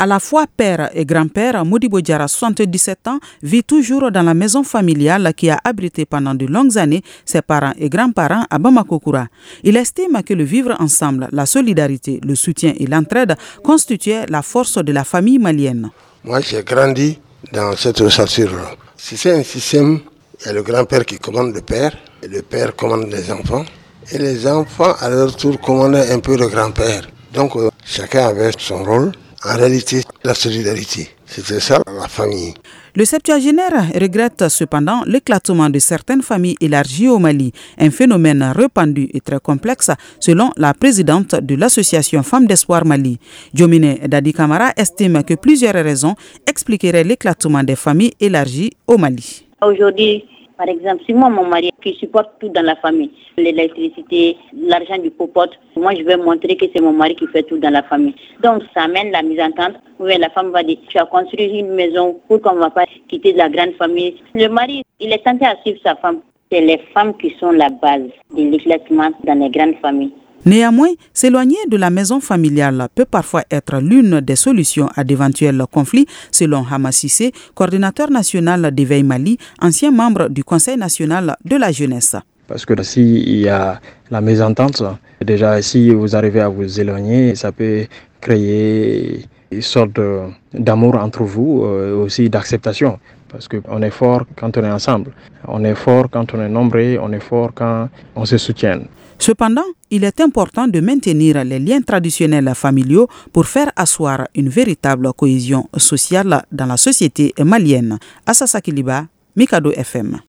À la fois père et grand-père, Modibo Diara, 77 ans, vit toujours dans la maison familiale qui a abrité pendant de longues années ses parents et grands-parents à Bamakokoura. Il estime que le vivre ensemble, la solidarité, le soutien et l'entraide constituaient la force de la famille malienne. Moi, j'ai grandi dans cette ossature-là. C'est un système, il y a le grand-père qui commande le père, et le père commande les enfants, et les enfants, à leur tour, commandent un peu le grand-père. Donc, euh, chacun avait son rôle. En réalité, la solidarité, c'était ça la famille. Le septuagénaire regrette cependant l'éclatement de certaines familles élargies au Mali, un phénomène répandu et très complexe selon la présidente de l'association Femmes d'Espoir Mali. Diomine Dadi Kamara estime que plusieurs raisons expliqueraient l'éclatement des familles élargies au Mali. Aujourd'hui, par exemple, si moi, mon mari qui supporte tout dans la famille, l'électricité, l'argent du popote, moi, je vais montrer que c'est mon mari qui fait tout dans la famille. Donc, ça amène la mise en tente où la femme va dire, tu as construit une maison pour qu'on ne va pas quitter la grande famille. Le mari, il est tenté à suivre sa femme. C'est les femmes qui sont la base de l'éclatement dans les grandes familles. Néanmoins, s'éloigner de la maison familiale peut parfois être l'une des solutions à d'éventuels conflits, selon Hamassissé, coordinateur national d'Éveil Mali, ancien membre du Conseil national de la jeunesse. Parce que s'il y a la mésentente, déjà si vous arrivez à vous éloigner, ça peut créer une sorte d'amour entre vous, et aussi d'acceptation. Parce qu'on est fort quand on est ensemble. On est fort quand on est nombreux, on est fort quand on se soutient. Cependant, il est important de maintenir les liens traditionnels familiaux pour faire asseoir une véritable cohésion sociale dans la société malienne. Assasa Kiliba, Mikado FM.